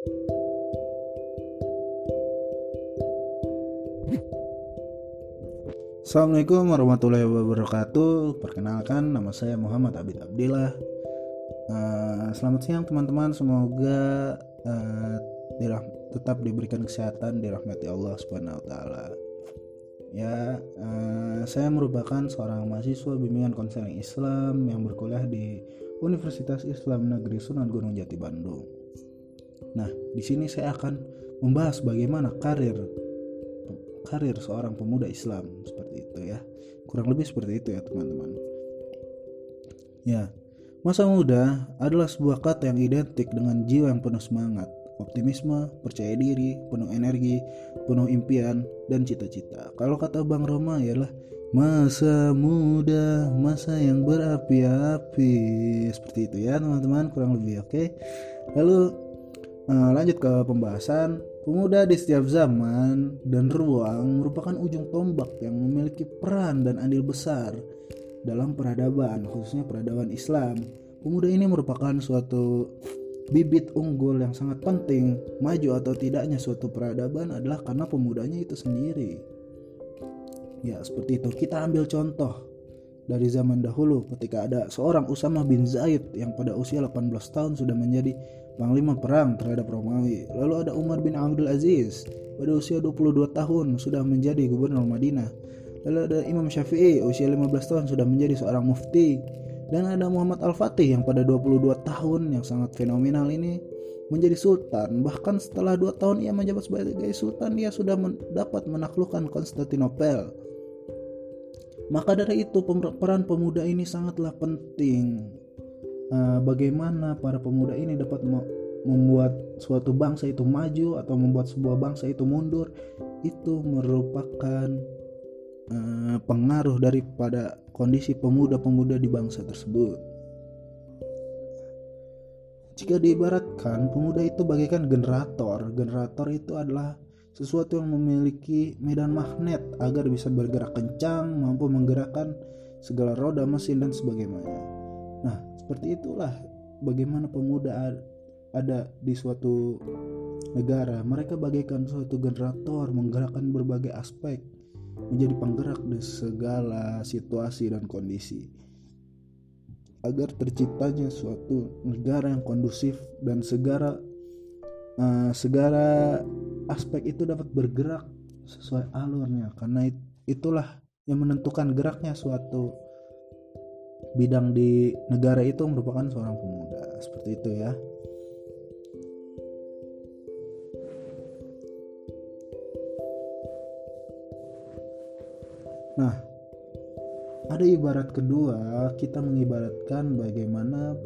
Assalamualaikum warahmatullahi wabarakatuh. Perkenalkan, nama saya Muhammad Abid Abdillah. Uh, selamat siang teman-teman. Semoga uh, dirah tetap diberikan kesehatan dirahmati Allah Subhanahu Wa Taala. Ya, uh, saya merupakan seorang mahasiswa bimbingan konseling Islam yang berkuliah di Universitas Islam Negeri Sunan Gunung Jati Bandung. Nah, di sini saya akan membahas bagaimana karir karir seorang pemuda Islam seperti itu ya. Kurang lebih seperti itu ya teman-teman. Ya masa muda adalah sebuah kata yang identik dengan jiwa yang penuh semangat optimisme percaya diri penuh energi penuh impian dan cita-cita. Kalau kata Bang Roma ialah masa muda masa yang berapi-api. Seperti itu ya teman-teman kurang lebih oke? Okay? lalu uh, lanjut ke pembahasan Pemuda di setiap zaman dan ruang merupakan ujung tombak yang memiliki peran dan andil besar dalam peradaban, khususnya peradaban Islam. Pemuda ini merupakan suatu bibit unggul yang sangat penting. Maju atau tidaknya suatu peradaban adalah karena pemudanya itu sendiri. Ya, seperti itu. Kita ambil contoh dari zaman dahulu ketika ada seorang Usama bin Zaid yang pada usia 18 tahun sudah menjadi panglima perang terhadap Romawi. Lalu ada Umar bin Abdul Aziz pada usia 22 tahun sudah menjadi gubernur Madinah. Lalu ada Imam Syafi'i usia 15 tahun sudah menjadi seorang mufti. Dan ada Muhammad Al-Fatih yang pada 22 tahun yang sangat fenomenal ini menjadi sultan. Bahkan setelah 2 tahun ia menjabat sebagai sultan, dia sudah dapat menaklukkan Konstantinopel maka dari itu peran pemuda ini sangatlah penting. Uh, bagaimana para pemuda ini dapat membuat suatu bangsa itu maju atau membuat sebuah bangsa itu mundur itu merupakan uh, pengaruh daripada kondisi pemuda-pemuda di bangsa tersebut. Jika diibaratkan pemuda itu bagaikan generator, generator itu adalah sesuatu yang memiliki medan magnet agar bisa bergerak kencang, mampu menggerakkan segala roda mesin dan sebagainya. Nah, seperti itulah bagaimana pemuda ada di suatu negara. Mereka bagaikan suatu generator menggerakkan berbagai aspek menjadi penggerak di segala situasi dan kondisi agar terciptanya suatu negara yang kondusif dan segala uh, segala aspek itu dapat bergerak sesuai alurnya karena itulah yang menentukan geraknya suatu bidang di negara itu merupakan seorang pemuda seperti itu ya Nah, ada ibarat kedua, kita mengibaratkan bagaimana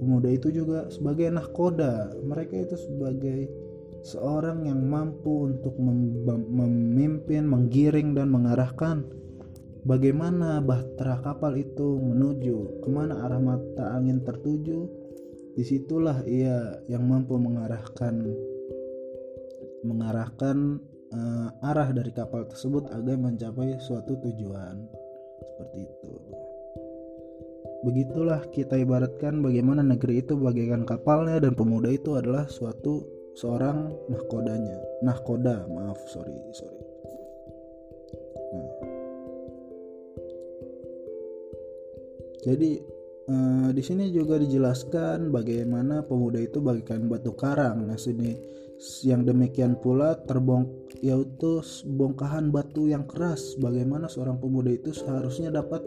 pemuda itu juga sebagai nahkoda. Mereka itu sebagai seorang yang mampu untuk memimpin, menggiring dan mengarahkan bagaimana bahtera kapal itu menuju? Ke mana arah mata angin tertuju? Di situlah ia yang mampu mengarahkan mengarahkan uh, arah dari kapal tersebut agar mencapai suatu tujuan. Seperti itu. Begitulah kita ibaratkan bagaimana negeri itu bagaikan kapalnya dan pemuda itu adalah suatu seorang nahkodanya. Nahkoda maaf sorry sorry jadi eh, di sini juga dijelaskan bagaimana pemuda itu bagikan batu karang. Nah sini yang demikian pula terbong yaitu bongkahan batu yang keras. Bagaimana seorang pemuda itu seharusnya dapat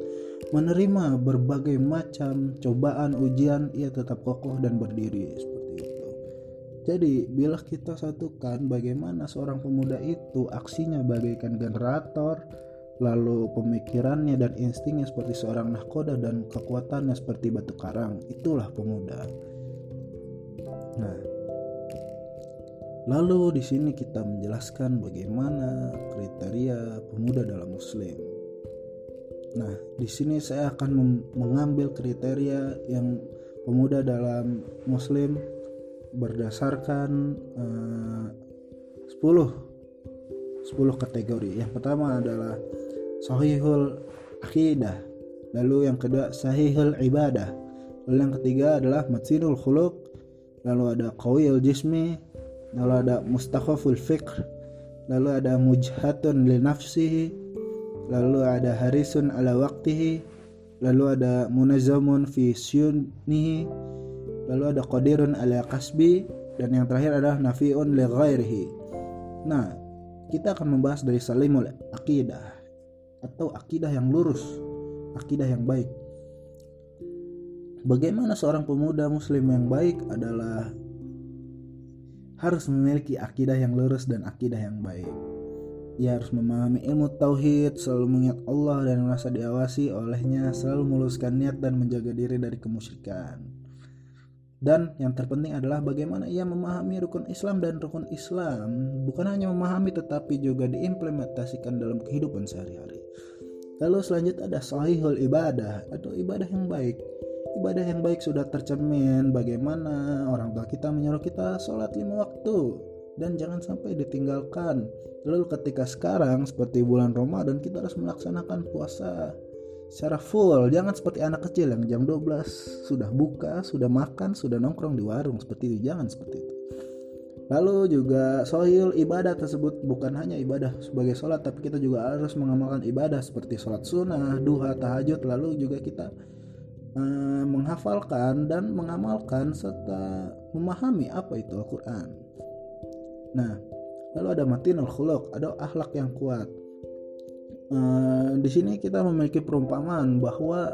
menerima berbagai macam cobaan ujian ia tetap kokoh dan berdiri jadi, bila kita satukan bagaimana seorang pemuda itu aksinya bagaikan generator, lalu pemikirannya dan instingnya seperti seorang nahkoda dan kekuatannya seperti batu karang, itulah pemuda. Nah, lalu di sini kita menjelaskan bagaimana kriteria pemuda dalam Muslim. Nah, di sini saya akan mengambil kriteria yang pemuda dalam Muslim berdasarkan eh, 10 10 kategori. Yang pertama adalah sahihul akidah, lalu yang kedua sahihul ibadah, lalu yang ketiga adalah matsinul khuluq, lalu ada qawiyul jismi, lalu ada mustakhaful fikr lalu ada mujhatun li nafsihi. Lalu ada harisun ala waktihi lalu ada munazamun fi syunihi. Lalu ada qadirun ala kasbi dan yang terakhir adalah nafiun li ghairihi. Nah kita akan membahas dari salimul akidah atau akidah yang lurus akidah yang baik bagaimana seorang pemuda muslim yang baik adalah harus memiliki akidah yang lurus dan akidah yang baik. Ia harus memahami ilmu tauhid, selalu mengingat Allah dan merasa diawasi olehnya, selalu meluluskan niat dan menjaga diri dari kemusyrikan. Dan yang terpenting adalah bagaimana ia memahami rukun Islam dan rukun Islam bukan hanya memahami tetapi juga diimplementasikan dalam kehidupan sehari-hari. Lalu selanjutnya ada sahihul ibadah atau ibadah yang baik. Ibadah yang baik sudah tercermin bagaimana orang tua kita menyuruh kita sholat lima waktu dan jangan sampai ditinggalkan. Lalu ketika sekarang seperti bulan Ramadan kita harus melaksanakan puasa secara full. Jangan seperti anak kecil yang jam 12 sudah buka sudah makan sudah nongkrong di warung seperti itu. Jangan seperti itu Lalu juga sohil ibadah tersebut bukan hanya ibadah sebagai sholat tapi kita juga harus mengamalkan ibadah seperti sholat sunnah, duha, tahajud lalu juga kita Eh, menghafalkan dan mengamalkan serta memahami apa itu Al-Quran. Nah, lalu ada matinul khuluq, ada akhlak yang kuat. Uh, di sini kita memiliki perumpamaan bahwa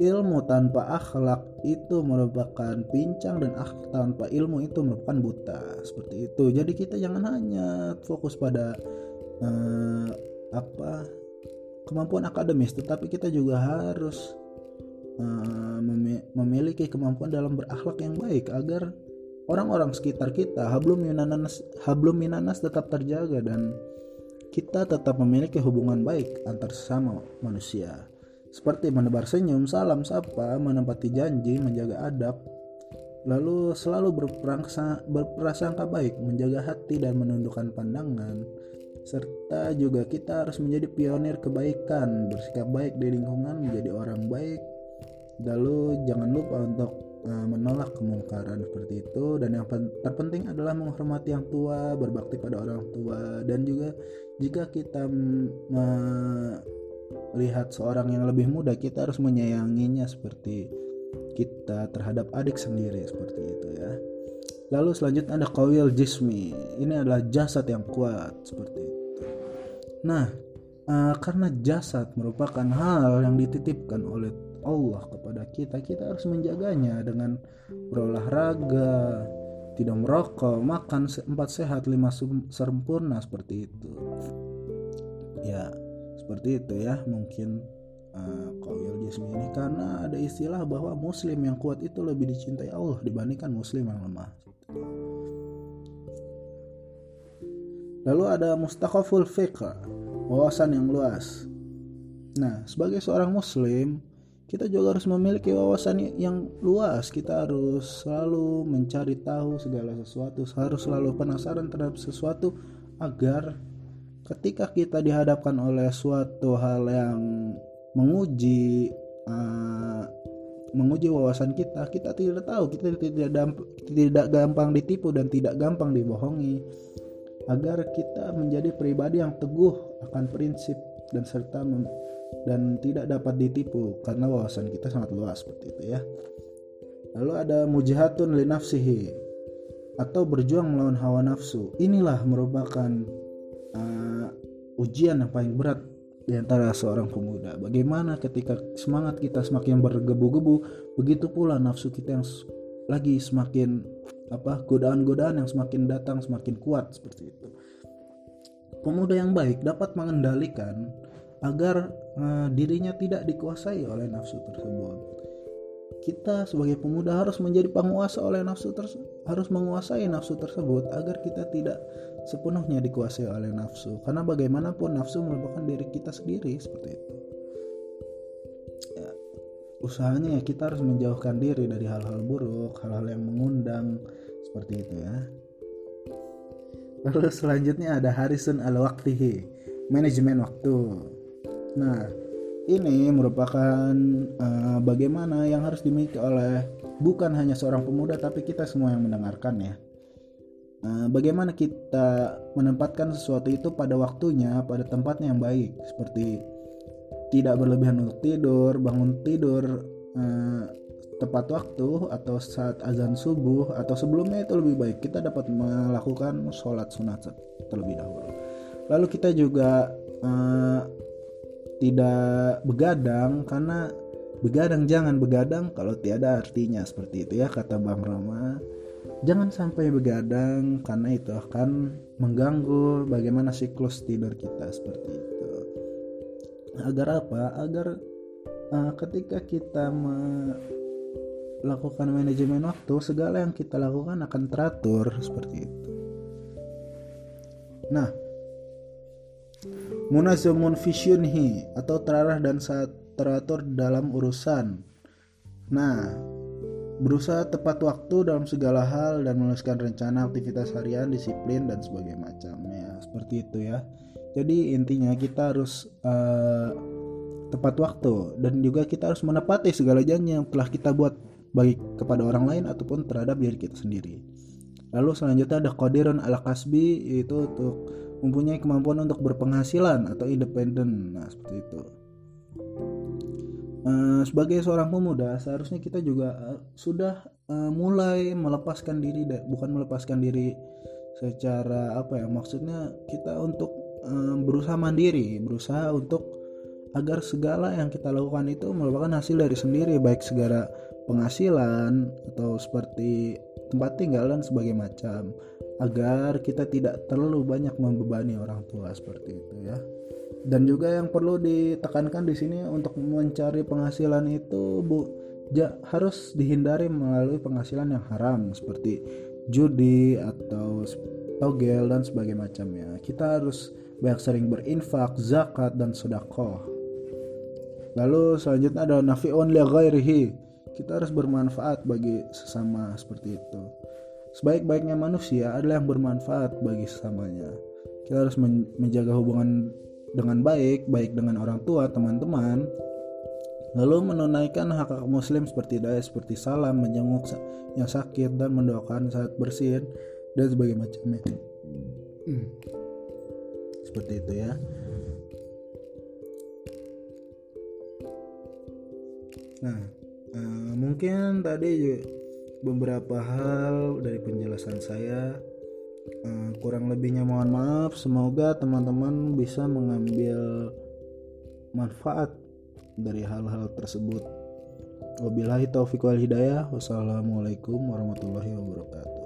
ilmu tanpa akhlak itu merupakan pincang dan akhlak tanpa ilmu itu merupakan buta. Seperti itu. Jadi kita jangan hanya fokus pada uh, apa kemampuan akademis tetapi kita juga harus Eh, memiliki kemampuan dalam berakhlak yang baik agar orang-orang sekitar kita hablum minanas hablum minanas tetap terjaga dan kita tetap memiliki hubungan baik antar sesama manusia seperti menebar senyum, salam sapa, menempati janji, menjaga adab, lalu selalu berprasangka baik, menjaga hati dan menundukkan pandangan, serta juga kita harus menjadi pionir kebaikan, bersikap baik di lingkungan, menjadi orang baik, lalu jangan lupa untuk uh, menolak kemungkaran seperti itu. Dan yang terpenting adalah menghormati yang tua berbakti pada orang tua. Dan juga jika kita melihat seorang yang lebih muda kita harus menyayanginya seperti kita terhadap adik sendiri seperti itu ya. Lalu selanjutnya ada kawil jismi. Ini adalah jasad yang kuat seperti itu. Nah uh, karena jasad merupakan hal yang dititipkan oleh Allah kepada kita kita harus menjaganya dengan berolahraga tidak merokok makan empat sehat lima sempurna seperti itu. Ya seperti itu ya mungkin uh, kawil jismi ini. Karena ada istilah bahwa muslim yang kuat itu lebih dicintai Allah dibandingkan muslim yang lemah. Lalu ada mustaqaful fiqh wawasan yang luas. Nah sebagai seorang muslim kita juga harus memiliki wawasan yang luas. Kita harus selalu mencari tahu segala sesuatu harus selalu penasaran terhadap sesuatu agar ketika kita dihadapkan oleh suatu hal yang menguji uh, menguji wawasan kita kita tidak tahu kita tidak tidak gampang ditipu dan tidak gampang dibohongi agar kita menjadi pribadi yang teguh akan prinsip dan serta dan tidak dapat ditipu karena wawasan kita sangat luas seperti itu ya. Lalu ada mujihatun li nafsihi atau berjuang melawan hawa nafsu. Inilah merupakan uh, ujian yang paling berat di antara seorang pemuda. Bagaimana ketika semangat kita semakin bergebu-gebu, begitu pula nafsu kita yang lagi semakin apa godaan-godaan yang semakin datang semakin kuat seperti itu. Pemuda yang baik dapat mengendalikan agar uh, dirinya tidak dikuasai oleh nafsu tersebut. Kita sebagai pemuda harus menjadi penguasa oleh nafsu tersebut, harus menguasai nafsu tersebut agar kita tidak sepenuhnya dikuasai oleh nafsu. Karena bagaimanapun nafsu merupakan diri kita sendiri seperti itu. Ya, usahanya ya kita harus menjauhkan diri dari hal-hal buruk, hal-hal yang mengundang seperti itu ya. Lalu selanjutnya ada harisun al-waqtihi, manajemen waktu. Nah, ini merupakan uh, bagaimana yang harus dimiliki oleh bukan hanya seorang pemuda tapi kita semua yang mendengarkan ya. Nah, bagaimana kita menempatkan sesuatu itu pada waktunya, pada tempatnya yang baik, seperti tidak berlebihan untuk tidur, bangun tidur eh, tepat waktu atau saat azan subuh atau sebelumnya itu lebih baik kita dapat melakukan sholat sunat terlebih dahulu. Lalu kita juga eh, tidak begadang karena begadang jangan begadang kalau tiada artinya seperti itu ya kata Bang Rama jangan sampai begadang karena itu akan mengganggu bagaimana siklus tidur kita seperti itu. Agar apa? Agar uh, ketika kita melakukan manajemen waktu segala yang kita lakukan akan teratur seperti itu. Nah munazamun fisyunhi atau terarah dan teratur dalam urusan. Nah, berusaha tepat waktu dalam segala hal dan menuliskan rencana aktivitas harian, disiplin dan sebagainya macamnya. Seperti itu ya. Jadi intinya kita harus uh, tepat waktu dan juga kita harus menepati segala janji yang telah kita buat baik kepada orang lain ataupun terhadap diri kita sendiri. Lalu selanjutnya ada qadirun ala kasbi yaitu untuk mempunyai kemampuan untuk berpenghasilan atau independen. Nah, seperti itu. Uh, sebagai seorang pemuda, seharusnya kita juga uh, sudah uh, mulai melepaskan diri, bukan melepaskan diri secara apa ya? Maksudnya kita untuk berusaha mandiri, berusaha untuk agar segala yang kita lakukan itu merupakan hasil dari sendiri, baik segala penghasilan atau seperti tempat tinggal dan sebagai macam. Agar kita tidak terlalu banyak membebani orang tua seperti itu ya. Dan juga yang perlu ditekankan di sini untuk mencari penghasilan itu bu ja, harus dihindari melalui penghasilan yang haram seperti judi atau togel dan sebagainya macamnya kita harus banyak sering berinfak zakat dan sedekah lalu selanjutnya ada nafi'un li ghairihi kita harus bermanfaat bagi sesama seperti itu Sebaik-baiknya manusia adalah yang bermanfaat bagi sesamanya. Kita harus menjaga hubungan dengan baik, baik dengan orang tua, teman-teman, lalu menunaikan hak hak muslim seperti daya seperti salam, menjenguk yang sakit dan mendoakan saat bersin dan sebagainya macamnya. Hmm. Seperti itu ya. Nah, uh, mungkin tadi beberapa hal dari penjelasan saya. Uh, kurang lebihnya mohon maaf. Semoga teman-teman bisa mengambil manfaat dari hal-hal tersebut. Wabillahi taufiq wal hidayah. Wassalamualaikum warahmatullahi wabarakatuh